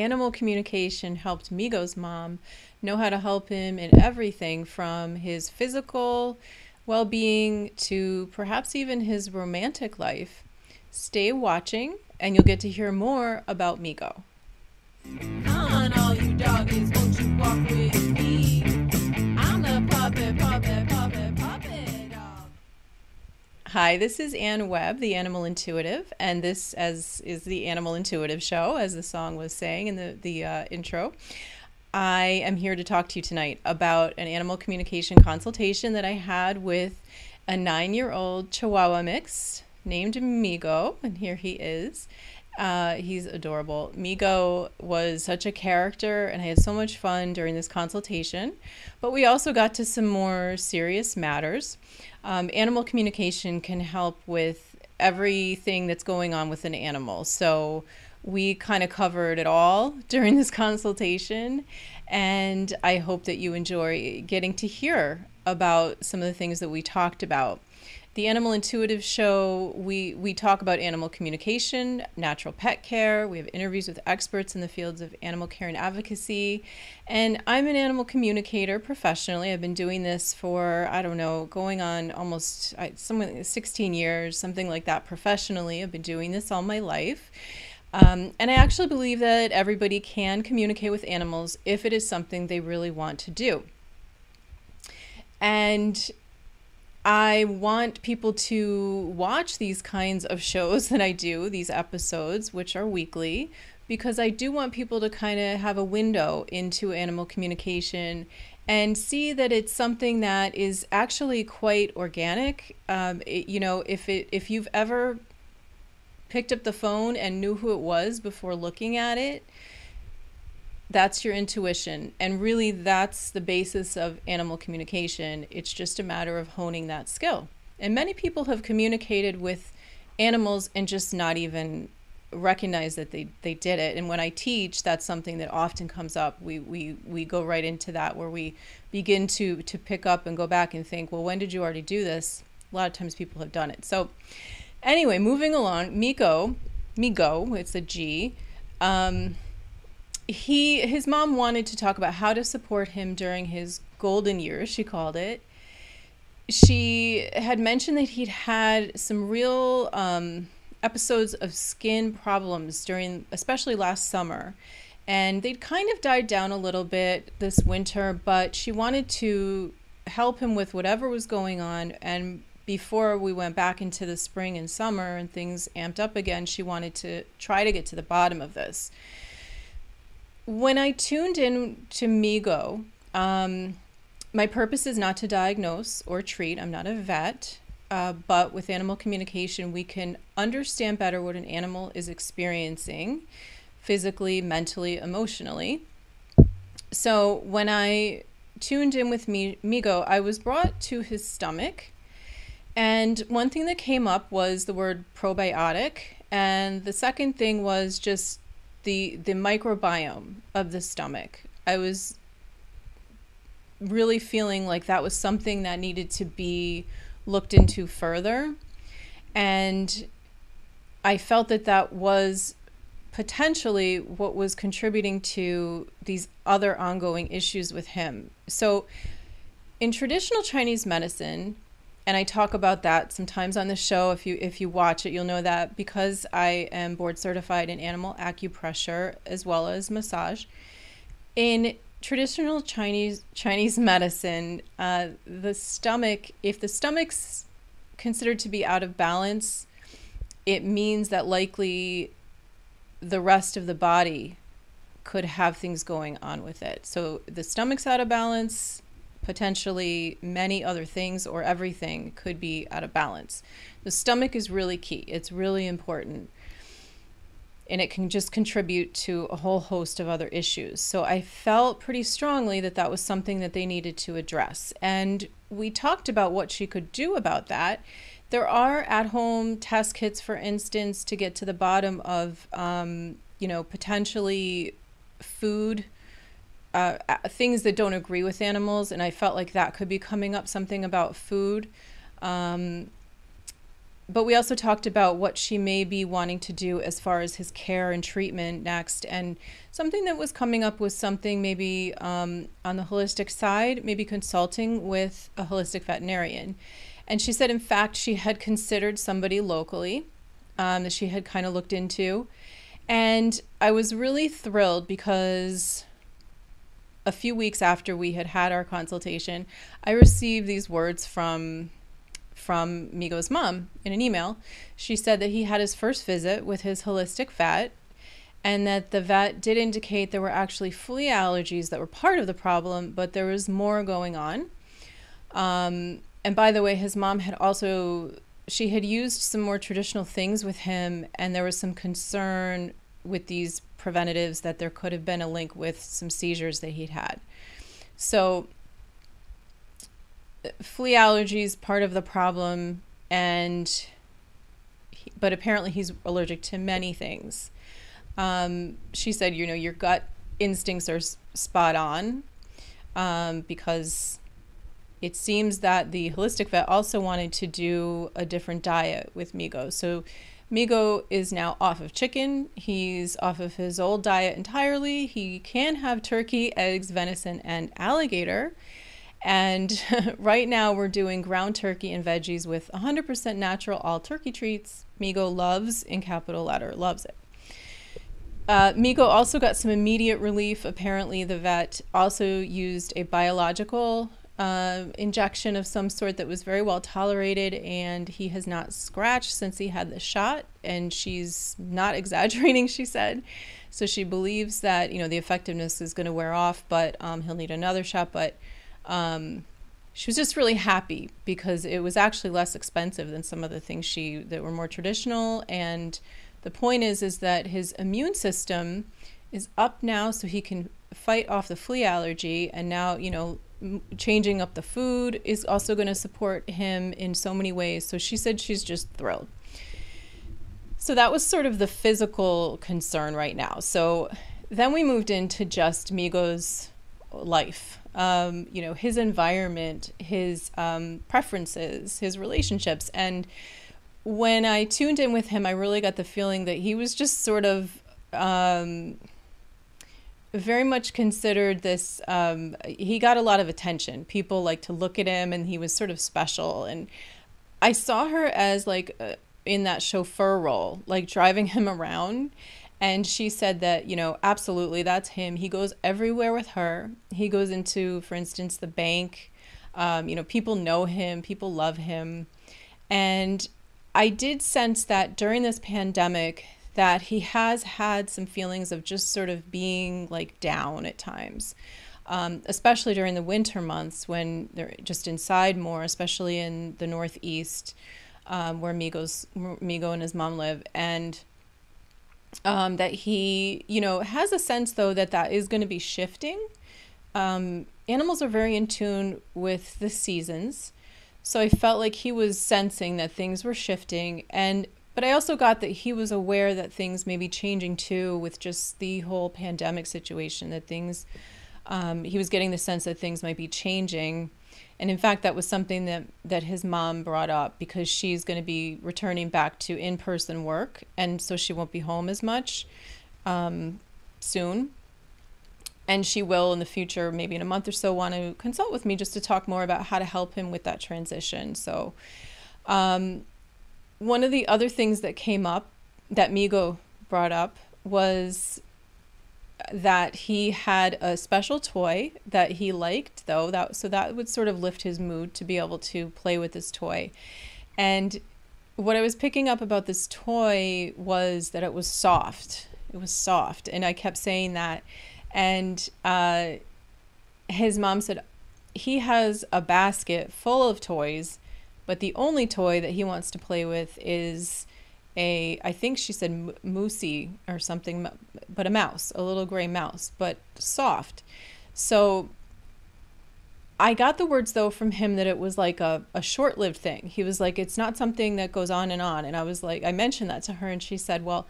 animal communication helped Migo's mom know how to help him in everything from his physical well being to perhaps even his romantic life. Stay watching, and you'll get to hear more about Migo. Hi, this is Anne Webb, the Animal Intuitive, and this as is the Animal Intuitive Show, as the song was saying in the the uh, intro. I am here to talk to you tonight about an animal communication consultation that I had with a nine year old Chihuahua mix named Migo, and here he is. Uh, he's adorable. Migo was such a character, and I had so much fun during this consultation. But we also got to some more serious matters. Um, animal communication can help with everything that's going on with an animal. So we kind of covered it all during this consultation, and I hope that you enjoy getting to hear about some of the things that we talked about. The Animal Intuitive Show, we, we talk about animal communication, natural pet care. We have interviews with experts in the fields of animal care and advocacy. And I'm an animal communicator professionally. I've been doing this for, I don't know, going on almost something 16 years, something like that professionally. I've been doing this all my life. Um, and I actually believe that everybody can communicate with animals if it is something they really want to do. And I want people to watch these kinds of shows that I do, these episodes, which are weekly, because I do want people to kind of have a window into animal communication and see that it's something that is actually quite organic. Um, it, you know, if it if you've ever picked up the phone and knew who it was before looking at it, that's your intuition. And really, that's the basis of animal communication. It's just a matter of honing that skill. And many people have communicated with animals and just not even recognize that they, they did it. And when I teach, that's something that often comes up. We, we, we go right into that where we begin to, to pick up and go back and think, well, when did you already do this? A lot of times people have done it. So Anyway, moving along, Miko, Migo, it's a G. Um, he his mom wanted to talk about how to support him during his golden years, she called it. She had mentioned that he'd had some real um, episodes of skin problems during, especially last summer. And they'd kind of died down a little bit this winter, but she wanted to help him with whatever was going on and before we went back into the spring and summer and things amped up again, she wanted to try to get to the bottom of this. When I tuned in to Migo, um, my purpose is not to diagnose or treat. I'm not a vet. Uh, but with animal communication, we can understand better what an animal is experiencing physically, mentally, emotionally. So when I tuned in with Migo, I was brought to his stomach and one thing that came up was the word probiotic, and the second thing was just the the microbiome of the stomach. I was really feeling like that was something that needed to be looked into further. And I felt that that was potentially what was contributing to these other ongoing issues with him. So, in traditional Chinese medicine, and I talk about that sometimes on the show. If you if you watch it, you'll know that because I am board certified in animal acupressure as well as massage. In traditional Chinese Chinese medicine, uh, the stomach, if the stomach's considered to be out of balance, it means that likely the rest of the body could have things going on with it. So the stomach's out of balance, potentially many other things or everything could be out of balance. The stomach is really key, it's really important. And it can just contribute to a whole host of other issues. So I felt pretty strongly that that was something that they needed to address. And we talked about what she could do about that. There are at home test kits, for instance, to get to the bottom of, um, you know, potentially food uh, things that don't agree with animals, and I felt like that could be coming up something about food. Um, but we also talked about what she may be wanting to do as far as his care and treatment next. And something that was coming up was something maybe um, on the holistic side, maybe consulting with a holistic veterinarian. And she said, in fact, she had considered somebody locally um, that she had kind of looked into. And I was really thrilled because a few weeks after we had had our consultation, I received these words from from Migo's mom in an email. She said that he had his first visit with his holistic vet and that the vet did indicate there were actually flea allergies that were part of the problem, but there was more going on. Um, and by the way, his mom had also she had used some more traditional things with him, and there was some concern with these preventatives that there could have been a link with some seizures that he'd had. So, flea allergies part of the problem, and but apparently he's allergic to many things. Um, she said, you know, your gut instincts are spot on um, because it seems that the holistic vet also wanted to do a different diet with Migo. So Migo is now off of chicken. He's off of his old diet entirely. He can have turkey, eggs, venison, and alligator. And right now we're doing ground turkey and veggies with 100% natural all turkey treats. Migo loves in capital letter, loves it. Uh, Migo also got some immediate relief. Apparently, the vet also used a biological uh, injection of some sort that was very well tolerated, and he has not scratched since he had the shot. And she's not exaggerating, she said. So she believes that you know the effectiveness is going to wear off, but um, he'll need another shot. But um, she was just really happy because it was actually less expensive than some of the things she that were more traditional. And the point is, is that his immune system is up now, so he can fight off the flea allergy. And now, you know, changing up the food is also going to support him in so many ways. So she said she's just thrilled. So that was sort of the physical concern right now. So then we moved into just Migo's life. Um, you know, his environment, his um, preferences, his relationships. And when I tuned in with him, I really got the feeling that he was just sort of um, very much considered this um, he got a lot of attention. People like to look at him and he was sort of special. And i saw her as like uh, in that chauffeur role like driving him around. And she said that you know absolutely that's him. He goes everywhere with her. He goes into for instance the bank. Um, you know people know him. People love him. And i did sense that during this pandemic that he has had some feelings of just sort of being like down at times. Um, especially during the winter months when they're just inside more, especially in the Northeast, um, where Migo's Migo and his mom live, and um, that he, you know, has a sense though that that is going to be shifting. Um, animals are very in tune with the seasons, so I felt like he was sensing that things were shifting, and but I also got that he was aware that things may be changing too with just the whole pandemic situation, that things, um, he was getting the sense that things might be changing. And in fact, that was something that, that his mom brought up because she's going to be returning back to in person work. And so she won't be home as much um, soon. And she will in the future, maybe in a month or so, want to consult with me just to talk more about how to help him with that transition. So, um, one of the other things that came up that Migo brought up was that he had a special toy that he liked though that so that would sort of lift his mood to be able to play with this toy. And what i was picking up about this toy was that it was soft. It was soft and i kept saying that. And uh, his mom said he has a basket full of toys but the only toy that he wants to play with is a, I think she said moosey or something, but a mouse, a little gray mouse, but soft. So I got the words though from him that it was like a, a short lived thing. He was like, it's not something that goes on and on. And I was like, I mentioned that to her and she said, well,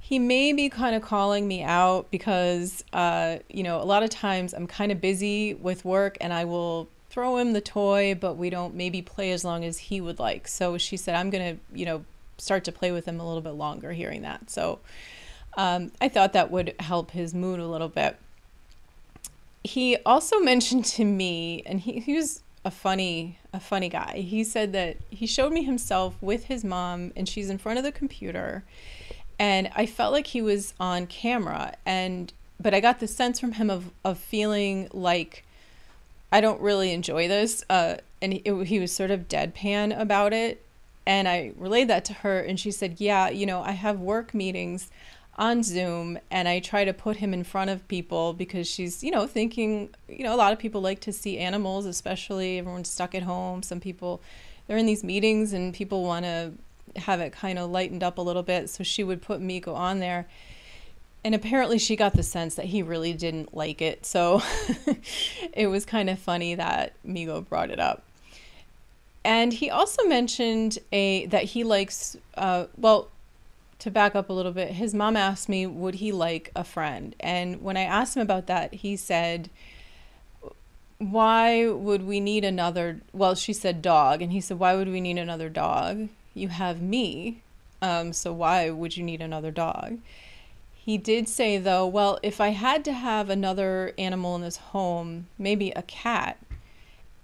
he may be kind of calling me out because, uh, you know, a lot of times I'm kind of busy with work and I will throw him the toy, but we don't maybe play as long as he would like. So she said, I'm going to, you know, start to play with him a little bit longer hearing that. So um, I thought that would help his mood a little bit. He also mentioned to me, and he, he was a funny a funny guy. He said that he showed me himself with his mom and she's in front of the computer and I felt like he was on camera and but I got the sense from him of of feeling like I don't really enjoy this uh and he, it, he was sort of deadpan about it and I relayed that to her and she said, "Yeah, you know, I have work meetings on Zoom and I try to put him in front of people because she's, you know, thinking, you know, a lot of people like to see animals, especially everyone's stuck at home. Some people, they're in these meetings and people want to have it kind of lightened up a little bit. So she would put Migo on there. And apparently she got the sense that he really didn't like it. So it was kind of funny that Migo brought it up. And he also mentioned a that he likes uh, well to back up a little bit, his mom asked me, would he like a friend? And when I asked him about that, he said, why would we need another? Well, she said dog. And he said, why would we need another dog? You have me. Um, so why would you need another dog? He did say, though, well, if I had to have another animal in this home, maybe a cat,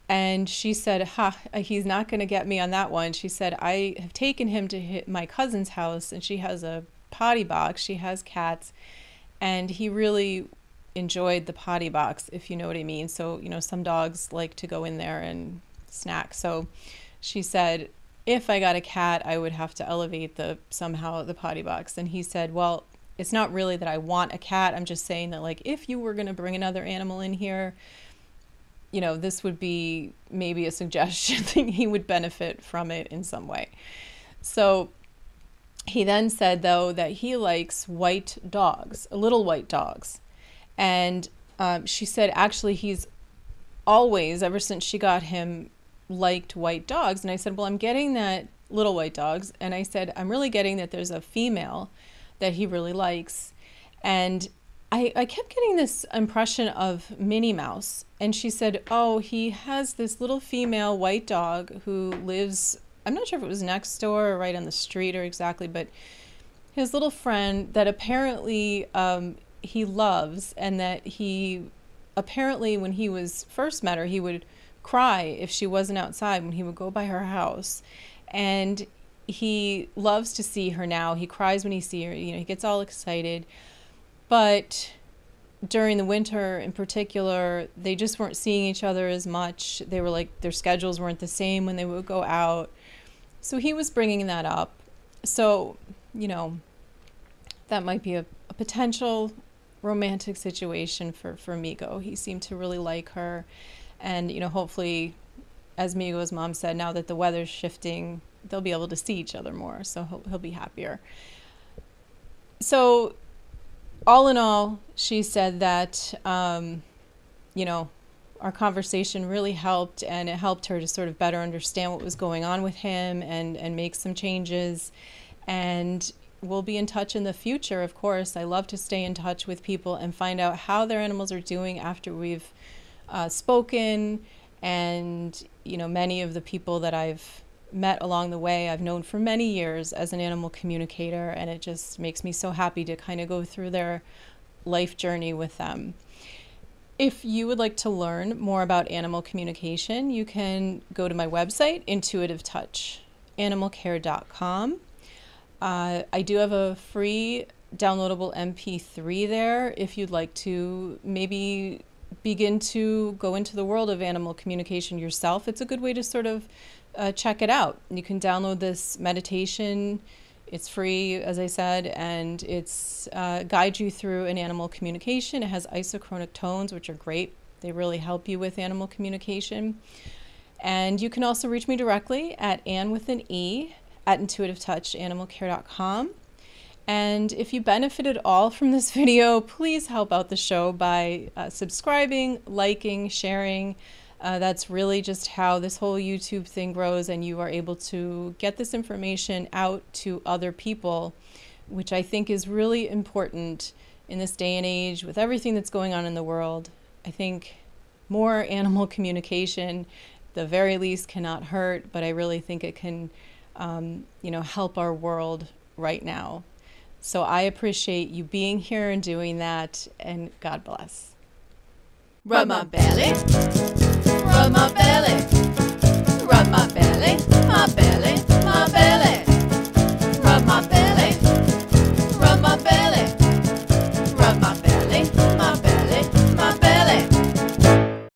and she said, Ha, he's not going to get me on that one. She said, I have taken him to my cousin's house and she has a potty box. She has cats. And he really enjoyed the potty box, if you know what I mean. So, you know, some dogs like to go in there and snack. So she said, if I got a cat, I would have to elevate the somehow the potty box. And he said, well, it's not really that I want a cat. I'm just saying that, like, if you were going to bring another animal in here, you know, this would be maybe a suggestion that he would benefit from it in some way. So he then said, though, that he likes white dogs, little white dogs. And um, she said, actually, he's always, ever since she got him, liked white dogs. And I said, well, I'm getting that little white dogs. And I said, I'm really getting that there's a female that he really likes. And I, I kept getting this impression of Minnie Mouse. And she said, Oh, he has this little female white dog who lives, I'm not sure if it was next door or right on the street or exactly, but his little friend that apparently um, he loves, and that he apparently, when he was first met her, he would cry if she wasn't outside when he would go by her house. And he loves to see her now. He cries when he sees her, you know, he gets all excited. But during the winter in particular, they just weren't seeing each other as much. They were like, their schedules weren't the same when they would go out. So he was bringing that up. So, you know, that might be a, a potential romantic situation for, for Migo. He seemed to really like her. And, you know, hopefully, as Migo's mom said, now that the weather's shifting, they'll be able to see each other more. So he'll, he'll be happier. So all in all, she said that, um, you know, our conversation really helped and it helped her to sort of better understand what was going on with him and, and make some changes. And we'll be in touch in the future, of course. I love to stay in touch with people and find out how their animals are doing after we've uh, spoken. And, you know, many of the people that I've met along the way I've known for many years as an animal communicator, and it just makes me so happy to kind of go through their life journey with them. If you would like to learn more about animal communication, you can go to my website, intuitive intuitivetouchanimalcare.com. Uh, I do have a free downloadable MP3 there if you'd like to maybe begin to go into the world of animal communication yourself. It's a good way to sort of uh, check it out. You can download this meditation. It's free, as I said, and it's uh, guides you through an animal communication. It has isochronic tones, which are great. They really help you with animal communication. And you can also reach me directly at Anne with an E at intuitivetouchanimalcare.com. And if you benefited at all from this video, please help out the show by uh, subscribing, liking, sharing. Uh, that's really just how this whole YouTube thing grows, and you are able to get this information out to other people, which I think is really important in this day and age with everything that's going on in the world. I think more animal communication, the very least, cannot hurt, but I really think it can, um, you know, help our world right now. So I appreciate you being here and doing that, and God bless. Rub my belly my belly.